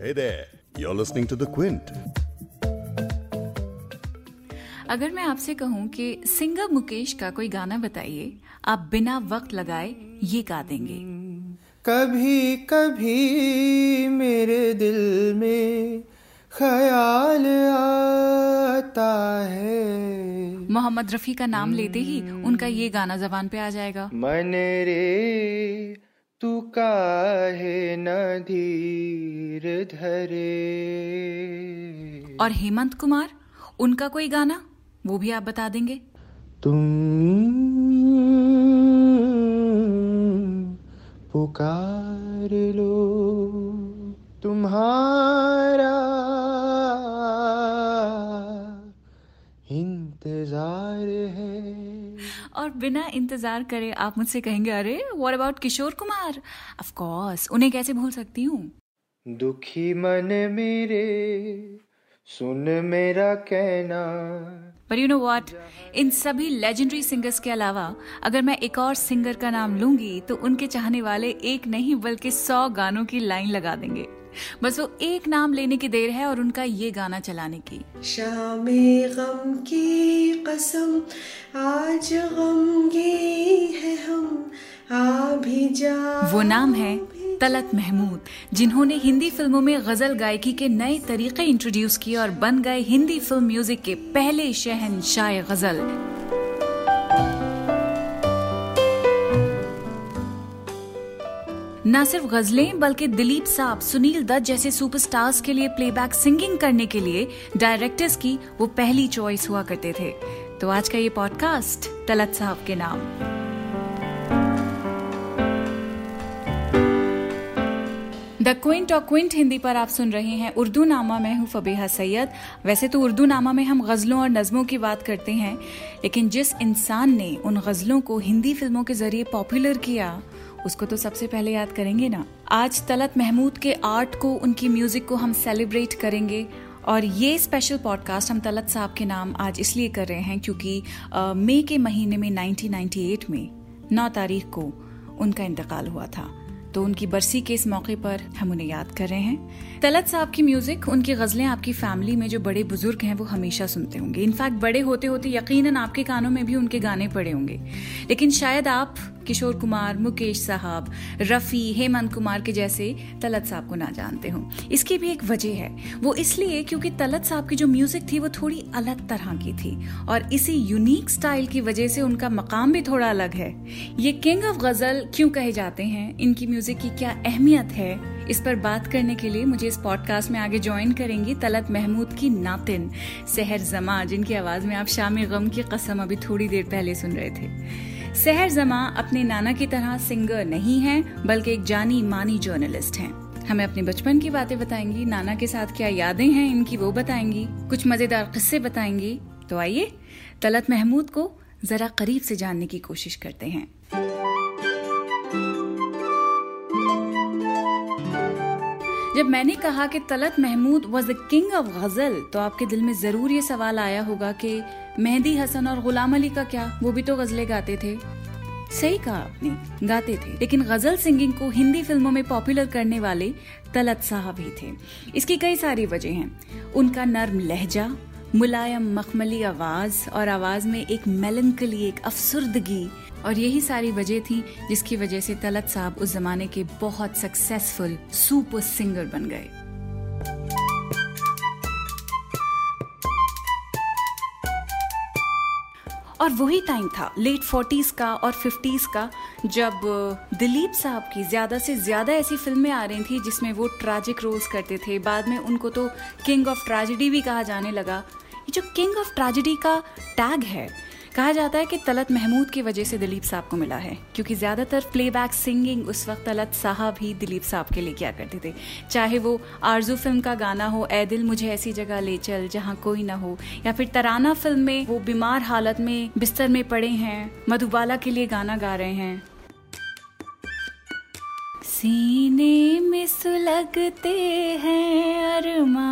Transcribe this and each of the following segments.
Hey there, you're listening to The Quint. अगर मैं आपसे कहूँ कि सिंगर मुकेश का कोई गाना बताइए आप बिना वक्त लगाए ये गा देंगे। कभी कभी मेरे दिल में ख्याल आता है। मोहम्मद रफी का नाम लेते ही उनका ये गाना जबान पे आ जाएगा। मन रे तू काहे न धीर धरे? और हेमंत कुमार उनका कोई गाना? वो भी आप बता देंगे। तुम पुकार लो तुम्हारा इंतज़ार है। और बिना इंतज़ार करे आप मुझसे कहेंगे अरे what about Kishore Kumar? Of course उन्हें कैसे भूल सकती हूँ? दुखी मन मेरे सुन मेरा कहना। पर यू नो व्हाट इन सभी लेजेंडरी सिंगर्स के अलावा अगर मैं एक और सिंगर का नाम लूँगी तो उनके चाहने वाले एक नहीं बल्कि सौ गानों की लाइन लगा देंगे। बस वो एक नाम लेने की देर है और उनका ये गाना चलाने की। शाम गम की कसम आज गमगी है हम आ भी जा वो नाम है तलत महमूद जिन्होंने हिंदी फ़िल्मों में गज़ल गायकी के नए तरीके इंट्रोड्यूस किए और बन गए हिंदी फ़िल्म म्यूज़िक के पहले शहनशाह गज़ल। न सिर्फ़ गजलें, बल्कि दिलीप साहब, सुनील दत्त जैसे सुपरस्टार्स के लिए प्लेबैक सिंगिंग करने के लिए डायरेक्टर्स की वो पहली चॉइस हुआ करते थे। तो आज का ये पॉडकास्ट तलत साहब के नाम। द क्विंट और क्विंट हिंदी पर आप सुन रहे हैं उर्दू नामा, मैं हूँ फबीहा सैयद। वैसे तो उर्दू नामा में हम गज़लों और नज़मों की बात करते हैं, लेकिन जिस इंसान ने उन गज़लों को हिंदी फ़िल्मों के ज़रिए पॉपुलर किया उसको तो सबसे पहले याद करेंगे ना। आज तलत महमूद के आर्ट को, उनकी म्यूज़िक को हम सेलिब्रेट करेंगे। और ये स्पेशल पॉडकास्ट हम तलत साहब के नाम आज इसलिए कर रहे हैं क्योंकि मई के महीने में 1998 में 9 तारीख को उनका इंतकाल हुआ था। तो उनकी बरसी के इस मौके पर हम उन्हें याद कर रहे हैं। तलत साहब की म्यूज़िक, उनकी गजलें आपकी फैमिली में जो बड़े बुज़ुर्ग हैं वो हमेशा सुनते होंगे। इनफैक्ट बड़े होते होते यकीनन आपके कानों में भी उनके गाने पड़े होंगे। लेकिन शायद आप किशोर कुमार, मुकेश साहब, रफ़ी, हेमंत कुमार के जैसे तलत साहब को ना जानते हो। इसकी भी एक वजह है। वो इसलिए क्योंकि तलत साहब की जो म्यूज़िक थी वो थोड़ी अलग तरह की थी और इसी यूनिक स्टाइल की वजह से उनका मकाम भी थोड़ा अलग है। ये किंग ऑफ़ गज़ल क्यों कहे जाते हैं? इनकी म्यूज़िक की क्या अहमियत है? इस पर बात करने के लिए मुझे इस पॉडकास्ट में आगे ज्वाइन करेंगी तलत महमूद की नातिन, सहर जमा, जिनकी आवाज़ में आप शामी गम की कसम अभी थोड़ी देर पहले सुन रहे थे। सहर जमा अपने नाना की तरह सिंगर नहीं है, बल्कि एक जानी मानी जर्नलिस्ट हैं। हमें अपने बचपन की बातें बताएँगी, नाना के साथ क्या यादें हैं, इनकी वो बताएँगी, कुछ मज़ेदार किस्से बताएँगी। तो आइए, तलत महमूद को जरा करीब से जानने की कोशिश करते हैं। जब मैंने कहा कि Talat Mahmood was the king of ghazal तो आपके दिल में ज़रूर ये सवाल आया होगा कि मेहंदी हसन और गुलाम अली का क्या? वो भी तो गजलें गाते थे। सही कहा आपने, गाते थे। लेकिन गज़ल सिंगिंग को हिंदी फ़िल्मों में पॉपुलर करने वाले तलत साहब ही थे। इसकी कई सारी वजह हैं। उनका नर्म लहजा, मुलायम मखमली आवाज़ और आवाज़ में एक मेलनकली एक अफसुर्दगी और यही सारी वजह थी जिसकी वजह से तलत साहब उस जमाने के बहुत सक्सेसफुल सुपर सिंगर बन गए। और वही टाइम था लेट फोर्टीज का और फिफ्टीज का, जब दिलीप साहब की ज़्यादा से ज़्यादा ऐसी फ़िल्में आ रही थी जिसमें वो ट्रैजिक रोल्स करते थे। बाद में उनको तो किंग ऑफ़ ट्रेजिडी भी कहा जाने लगा। ये जो किंग ऑफ़ ट्रेजिडी का टैग है कहा जाता है कि तलत महमूद की वजह से दिलीप साहब को मिला है, क्योंकि ज़्यादातर प्लेबैक सिंगिंग उस वक्त तलत साहब ही दिलीप साहब के लिए किया करते थे। चाहे वो आरज़ू फ़िल्म का गाना हो ए दिल मुझे ऐसी जगह ले चल जहाँ कोई ना हो, या फिर तराना फ़िल्म में वो बीमार हालत में बिस्तर में पड़े हैं, मधुबाला के लिए गाना गा रहे हैं। सीने में सुलगते हैं अरमा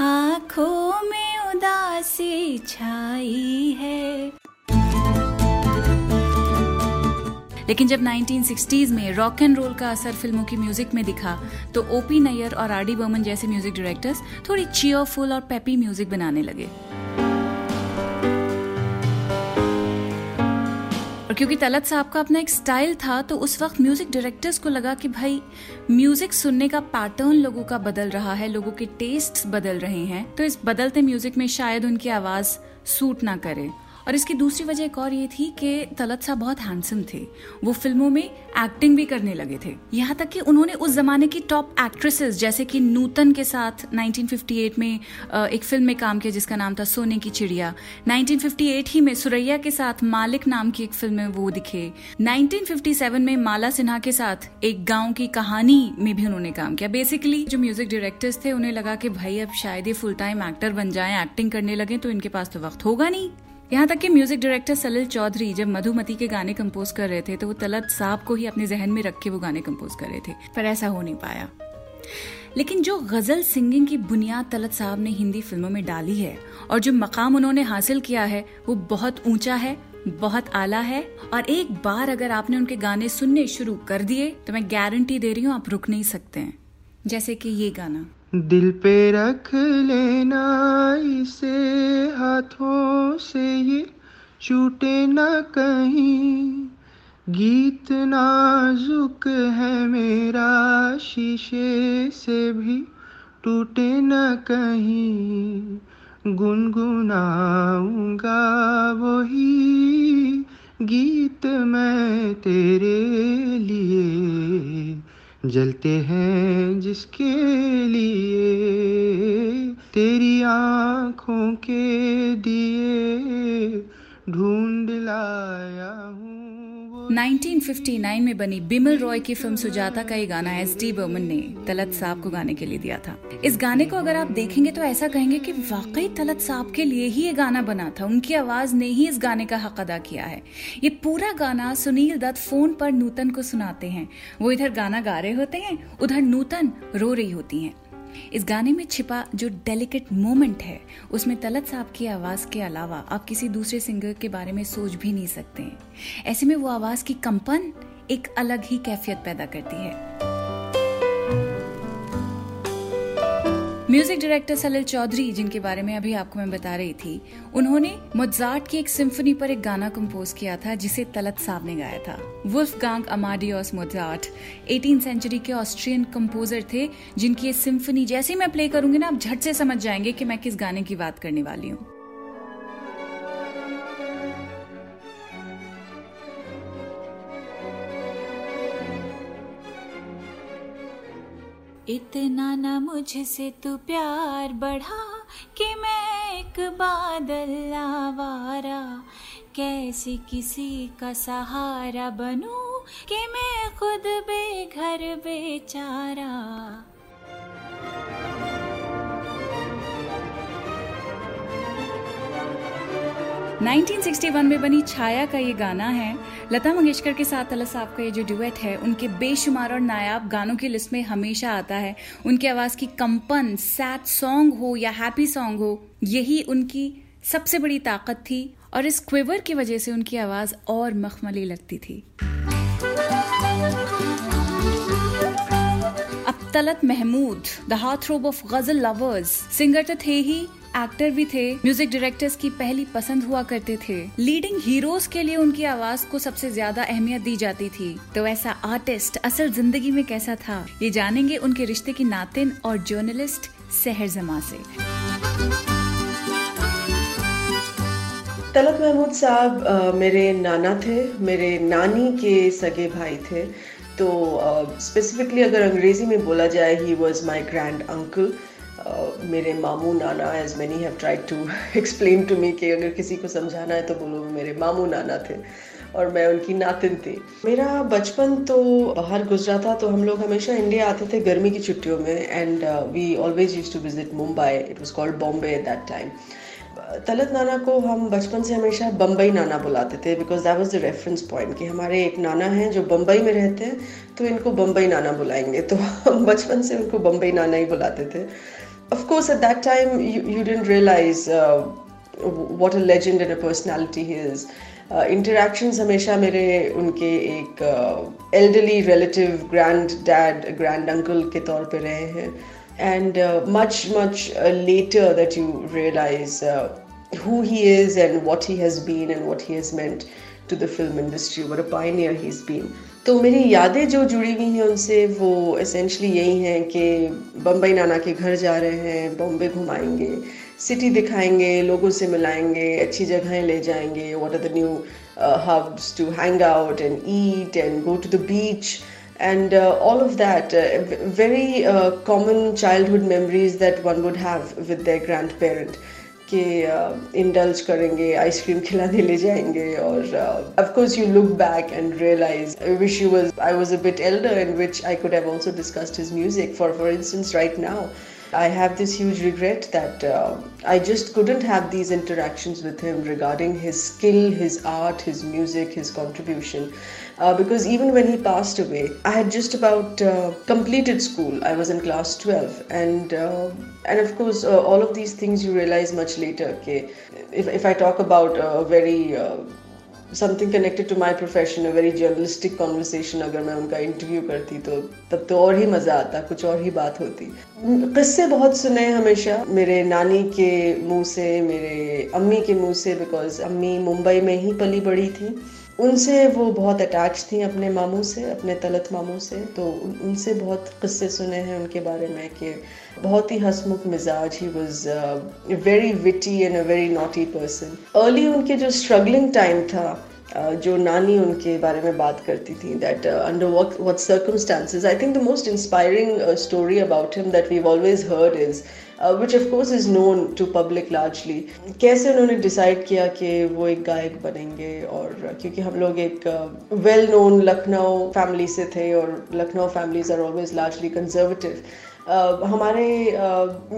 आँखों में उदासी छाई है। लेकिन जब 1960s में रॉक एंड रोल का असर फ़िल्मों की म्यूज़िक में दिखा तो ओपी नैयर और आर डी बर्मन जैसे म्यूज़िक डायरेक्टर्स थोड़ी चियरफुल और पेपी म्यूज़िक बनाने लगे। और क्योंकि तलत साहब का अपना एक स्टाइल था तो उस वक्त म्यूज़िक डायरेक्टर्स को लगा कि भाई म्यूज़िक सुनने का पैटर्न लोगों का बदल रहा है, लोगों के टेस्ट बदल रहे हैं। तो इस बदलते म्यूज़िक में शायद उनकी आवाज़ सूट ना करे। और इसकी दूसरी वजह एक और ये थी कि तलत साहब बहुत हैंडसम थे। वो फ़िल्मों में एक्टिंग भी करने लगे थे। यहाँ तक कि उन्होंने उस जमाने की टॉप एक्ट्रेसेस जैसे कि नूतन के साथ 1958 में एक फ़िल्म में काम किया जिसका नाम था सोने की चिड़िया। 1958 ही में सुरैया के साथ मालिक नाम की एक फ़िल्म में वो दिखे। 1957 में माला सिन्हा के साथ एक गाँव की कहानी में भी उन्होंने काम किया। बेसिकली जो म्यूज़िक डायरेक्टर्स थे, उन्हें लगा कि भाई, अब शायद ये फुल टाइम एक्टर बन जाए एक्टिंग करने लगे तो इनके पास तो वक्त होगा नहीं। यहाँ तक कि म्यूज़िक डायरेक्टर सलिल चौधरी जब मधुमती के गाने कंपोज कर रहे थे तो वो तलत साहब को ही अपने जहन में रख के वो गाने कंपोज कर रहे थे, पर ऐसा हो नहीं पाया। लेकिन जो गज़ल सिंगिंग की बुनियाद तलत साहब ने हिंदी फ़िल्मों में डाली है, और जो मकाम उन्होंने हासिल किया है, वो बहुत ऊँचा है, बहुत आला है, और एक बार अगर आपने उनके गाने सुनने शुरू कर दिए तो मैं गारंटी दे रही हूँ आप रुक नहीं सकते हैं। जैसे कि ये गाना। दिल पे रख लेना इसे हाथों से ये छूटे न कहीं। गीत नाजुक है मेरा शीशे से भी टूटे न कहीं। गुनगुनाऊँगा वही गीत मैं तेरे लिए। जलते हैं जिसके लिए तेरी आँखों के दिए। ढूंढ लाया हूँ 1959 में बनी बिमल रॉय की फ़िल्म सुजाता का ये गाना एस डी बर्मन ने तलत साहब को गाने के लिए दिया था। इस गाने को अगर आप देखेंगे तो ऐसा कहेंगे कि वाकई तलत साहब के लिए ही ये गाना बना था। उनकी आवाज़ ने ही इस गाने का हक अदा किया है। ये पूरा गाना सुनील दत्त फ़ोन पर नूतन को सुनाते हैं। वो इधर गाना गा रहे होते हैं, उधर नूतन रो रही होती हैं। इस गाने में छिपा जो डेलिकेट मोमेंट है, उसमें तलत साहब की आवाज़ के अलावा आप किसी दूसरे सिंगर के बारे में सोच भी नहीं सकते ऐसे में वो आवाज़ की कंपन एक अलग ही कैफियत पैदा करती है। म्यूज़िक डायरेक्टर सलिल चौधरी, जिनके बारे में अभी आपको मैं बता रही थी, उन्होंने मोजार्ट की एक सिम्फनी पर एक गाना कंपोज किया था, जिसे तलत साहब ने गाया था। Wolfgang Amadeus Mozart 18 century के ऑस्ट्रियन कंपोजर थे, जिनकी ये सिम्फनी जैसे ही मैं प्ले करूँगी ना, आप झट से समझ जाएँगे कि मैं किस गाने की बात करने वाली हूँ। इतना ना मुझसे तू प्यार बढ़ा कि मैं एक बादल आवारा। कैसे किसी का सहारा बनूं कि मैं खुद बेघर बेचारा? 1961 में बनी छाया का ये गाना है लता मंगेशकर के साथ अल्लाह साहब का ये जो ड्यूएट है, उनके बेशुमार और नायाब गानों की लिस्ट में हमेशा आता है। उनकी आवाज़ की कंपन सैड सॉन्ग हो या हैप्पी सॉन्ग हो, यही उनकी सबसे बड़ी ताकत थी और इस क्विवर की वजह से उनकी आवाज़ और मखमली लगती थी। तलत महमूद द हाथ ऑफ़ गज़ल लवर्स सिंगर तो थे ही एक्टर भी थे म्यूज़िक डायरेक्टर्स की पहली पसंद हुआ करते थे. लीडिंग हीरोज के लिए उनकी आवाज़ को सबसे ज़्यादा अहमियत दी जाती थी. तो ऐसा आर्टिस्ट असल ज़िंदगी में कैसा था? ये जानेंगे उनके रिश्ते की नातिन और जर्नलिस्ट सहर जमा से. तलत महमूद साहब मेरे नाना थे, मेरे नानी के सगे भाई थे. तो स्पेसिफिकली uh, अगर अंग्रेज़ी में बोला जाए he was my grand uncle मेरे मामू नाना as many have tried to explain to me कि अगर किसी को समझाना है तो बोलो मेरे मामू नाना थे और मैं उनकी नातिन थी। मेरा बचपन तो बाहर गुजरा था तो हम लोग हमेशा इंडिया आते थे गर्मी की छुट्टियों में and we always use to visit Mumbai it was called Bombay at that time Talat नाना को हम बचपन से हमेशा बम्बई नाना बुलाते थे because that was the reference point कि हमारे एक नाना हैं जो बम्बई में रहते हैं तो इनको बम्बई नाना बुलाएँगे। तो हम बचपन से उनको बम्बई नाना ही बुलाते थे। That time, you, you didn't realize uh, what a legend and a personality interactions हमेशा मेरे उनके एक elderly relative grand dad grand uncle के तौर पे रहे हैं। And much much later that you realise who he is and what he has been and what he has meant to the film industry. What a pioneer he's been. तो मेरी यादें जो जुड़ी हुई हैं उनसे वो एसेंशली यही हैं कि बम्बई नाना के घर जा रहे हैं, बॉम्बे घुमाएँगे सिटी दिखाएँगे, लोगों से मिलाएँगे, अच्छी जगहें ले जाएँगे what are the new hubs to hang out and eat and go to the beach and uh, all of that uh, very uh, common childhood memories that one would have with their grandparent. कि indulge करेंगे ice cream खिलाने ले जाएँगे और of course you look back and realise I wish you was I was a bit elder in which I could have also discussed his music for for instance right now I have this huge regret that uh, I just couldn't have these interactions with him regarding his skill, his art, his music, his contribution. Uh, because even when he passed away, I had just about uh, completed school. I was in class 12, and uh, and of course, uh, all of these things you realize much later. Okay, if if I talk about a very uh, connected to my profession a very journalistic conversation अगर मैं उनका interview करती तो तब तो और ही मज़ा आता कुछ और ही बात होती। किस्से बहुत सुने हमेशा मेरे नानी के मुँह से मेरे अम्मी के मुँह से बिकॉज़ अम्मी मुंबई में ही पली बड़ी थी। उनसे वो बहुत अटैच थी अपने मामू से, अपने तलत मामू से। तो उनसे बहुत किस्से सुने हैं उनके बारे में कि बहुत ही हसमुख मिजाज he was very witty and a very naughty person early उनके जो स्ट्रगलिंग टाइम था जो नानी उनके बारे में बात करती थी that under what circumstances I think the most inspiring story about him that we always heard is which of course is known to public largely कैसे उन्होंने डिसाइड किया कि वो एक गायक बनेंगे और क्योंकि हम लोग एक वेल नोन लखनऊ फैमिली से थे और Lucknow families are always largely conservative हमारे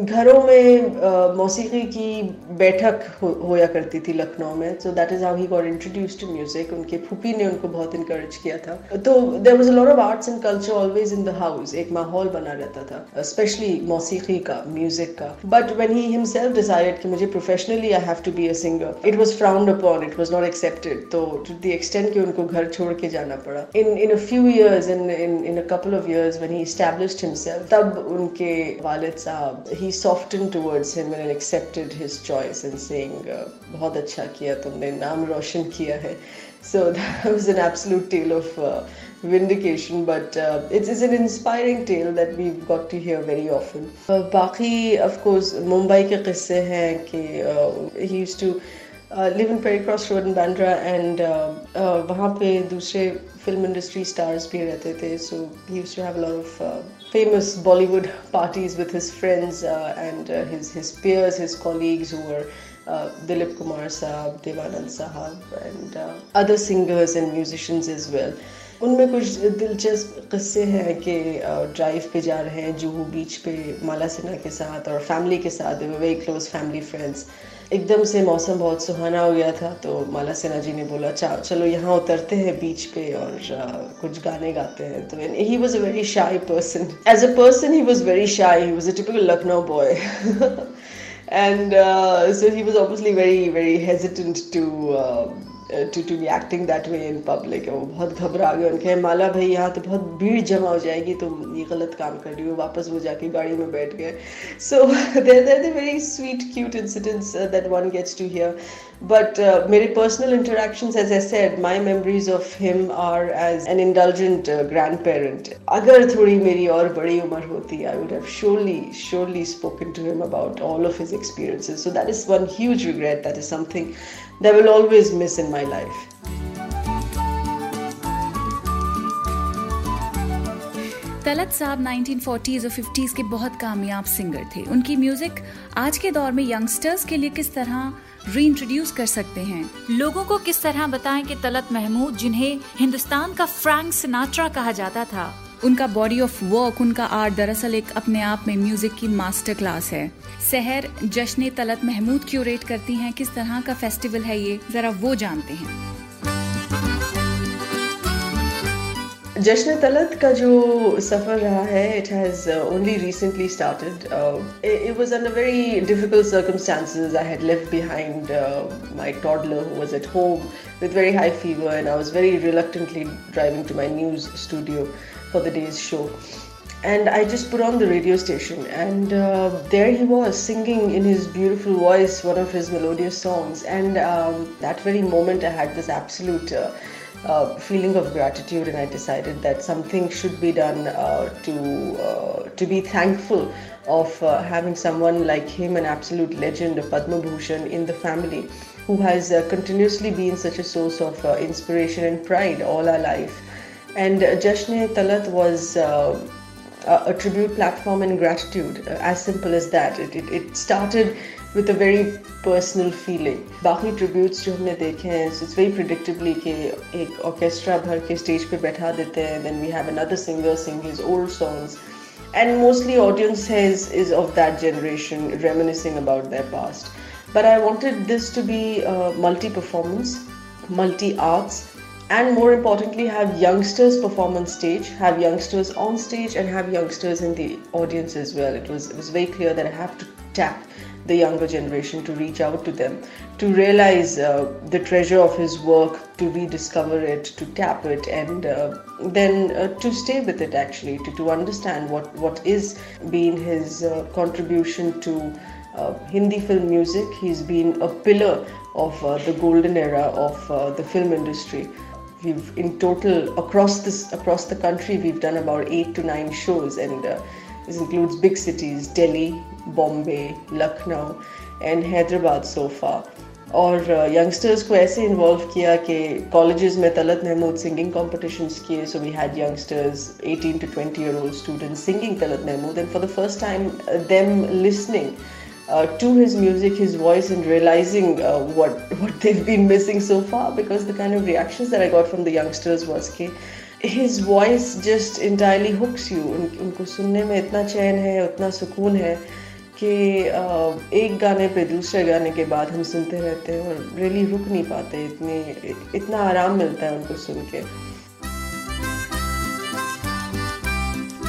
घरों में मौसीकी की बैठक हो, होया करती थी लखनऊ में so that is how he got introduce to music उनके फूफी ने उनको बहुत इंकरेज किया था। तो there was lot of arts and culture always in the house एक माहौल बना रहता था स्पेशली मौसीकी का म्यूज़िक का। But when he himself decided कि मुझे professionally I have to be a singer it was frowned upon it was not accepted तो टू द एक्सटेंड कि उनको घर छोड़ के जाना पड़ा। In in a few years in in a couple of years when he established himself तब उनके वालिद साहब ही soften towards him and accepted his choice and saying बहुत अच्छा किया तुमने, नाम रोशन किया है। So that was an absolute tale of vindication but it's is an inspiring tale that we got to hear very often बाकी ऑफ़ मुंबई के किस्से हैं कि he use to live in Perry Cross Road in Bandra and वहाँ पे दूसरे film industry stars भी रहते थे so he use to have lot of famous Bollywood parties with his friends uh, and uh, his his peers, his colleagues who were uh, Dilip Kumar Saab, Devanand Sahab, and uh, other singers and musicians as well. उनमें कुछ दिलचस्प किस्से हैं कि drive पे जा रहे हैं जूहू बीच पे माला सिन्हा के साथ और फैमिली के साथ वेरी क्लोज फैमिली फ्रेंड्स एकदम से मौसम बहुत सुहाना हो गया था तो माला सिन्हा जी ने बोला चा चलो यहाँ उतरते हैं बीच पे और कुछ गाने गाते हैं। तो he was a very shy person as a person he was very shy he was a typical Lucknow boy and uh, so he was obviously very very hesitant to uh, to to be acting that way in public वो बहुत घबरा गए, उनके, माला भाई, यहाँ तो बहुत भीड़ जमा हो जाएगी तो ये गलत काम कर रही हो, वापस वो जाके गाड़ी में बैठ गए। So there there the very sweet cute incidents that one gets to hear but मेरे personal interaction as I said my memories of him are as an intelligent grand parent अगर थोड़ी मेरी और बड़ी उम्र होती I would have surely spoken to him about all of his experiences so that is one huge regret that is something that will always miss in my life. Talat साहब 1940s और 50s के बहुत कामयाब singer थे। उनकी music आज के दौर में यंगस्टर्स के लिए किस तरह रीइंट्रोड्यूस कर सकते हैं? लोगों को किस तरह बताएँ कि तलत महमूद जिन्हें हिंदुस्तान का फ्रैंक सिनाट्रा कहा जाता था? उनका बॉडी ऑफ़ वर्क उनका आर्ट दरअसल एक अपने आप में म्यूज़िक की मास्टर क्लास है। सहर जश्न तलत महमूद क्यूरेट करती हैं, किस तरह का फेस्टिवल है ये, जरा वो जानते हैं। जश्न तलत का जो सफ़र रहा है it has only recently started it was under very difficult circumstances I had left behind my toddler who was at home with very high fever, and I was very reluctantly driving to my news studio for the day's show. And I just put on the radio station, and uh, there he was singing in his beautiful voice one of his melodious songs. And um, that very moment, I had this absolute uh, uh, feeling of gratitude, and I decided that something should be done uh, to uh, to be thankful of uh, having someone like him, an absolute legend, a Padma Bhushan, in the family, who has uh, continuously been such a source of uh, inspiration and pride all our life. And uh, Jashne Talat was uh, a, a tribute platform and gratitude, uh, as simple as that. It, it, it started with a very personal feeling. बाकी tributes जो हमने देखे हैं it's very प्रिडिक्टेबली कि एक orchestra भर के stage पे बैठा देते हैं then we have another singer sing his old songs and mostly audience is is of that generation reminiscing about their past but i wanted this to be uh, multi performance multi arts and more importantly have youngsters perform on stage have youngsters on stage and have youngsters in the audience as well. It was it was very clear that i have to tap the younger generation to reach out to them, to realize uh, the treasure of his work, to rediscover it, to tap it, and uh, then uh, to stay with it actually, to, to understand what, what is being his uh, contribution to Hindi film music. He's been a pillar of uh, the golden era of the film industry. We've in total across this across the country we've done about eight to nine shows and this includes big cities Delhi, Bombay, Lucknow, and Hyderabad so far. और youngsters को ऐसे involve किया कि colleges में Talat Mahmood singing competitions किए so we had youngsters 18 to 20 year old students singing Talat Mahmood and for the first time uh, them listening uh, to his music, his voice and realizing uh, what what they've been missing so far because the kind of reactions that I got from the youngsters was कि his voice just entirely hooks you उन, उनको सुनने में इतना चैन है उतना सुकून है कि एक गाने पे दूसरे गाने के बाद हम सुनते रहते हैं और रियली रुक नहीं पाते इतने इतना आराम मिलता है उनको सुन के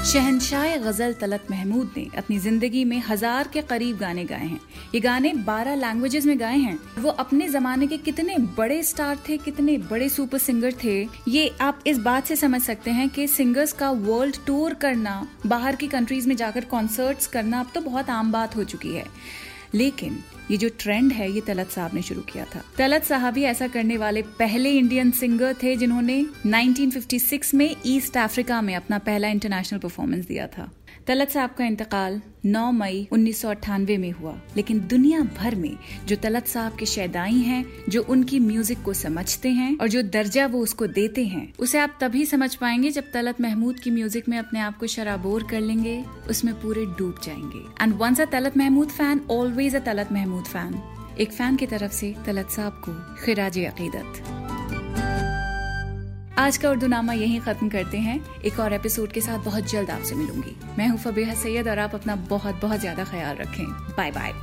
शहनशाह गज़ल तलत महमूद ने अपनी ज़िंदगी में हज़ार के करीब गाने गाए हैं। ये गाने 12 लैंग्वेजेस में गाए हैं। वो अपने जमाने के कितने बड़े स्टार थे, कितने बड़े सुपर सिंगर थे, ये आप इस बात से समझ सकते हैं कि सिंगर्स का वर्ल्ड टूर करना, बाहर की कंट्रीज़ में जाकर कॉन्सर्ट्स करना अब तो बहुत आम बात हो चुकी है। लेकिन ये जो ट्रेंड है, ये तलत साहब ने शुरू किया था। तलत साहब ही ऐसा करने वाले पहले इंडियन सिंगर थे जिन्होंने 1956 में ईस्ट अफ्रीका में अपना पहला इंटरनेशनल परफॉर्मेंस दिया था। तलत साहब का इंतकाल 9 मई उन्नीस सौ अट्ठानवे में हुआ। लेकिन दुनिया भर में जो तलत साहब के शैदाई हैं, जो उनकी म्यूज़िक को समझते हैं और जो दर्जा वो उसको देते हैं, उसे आप तभी समझ पाएँगे जब तलत महमूद की म्यूज़िक में अपने आप को शराबोर कर लेंगे, उसमें पूरे डूब जाएँगे। And once a Talat Mahmood fan always a Talat Mahmood fan एक फ़ैन की तरफ़ से तलत साहब को खिराज अकीदत। आज का उर्दू नामा यही खत्म करते हैं। एक और एपिसोड के साथ बहुत जल्द आपसे मिलूँगी। मैं हूँ फबीहा सैयद और आप अपना बहुत बहुत ज़्यादा ख्याल रखें। Bye bye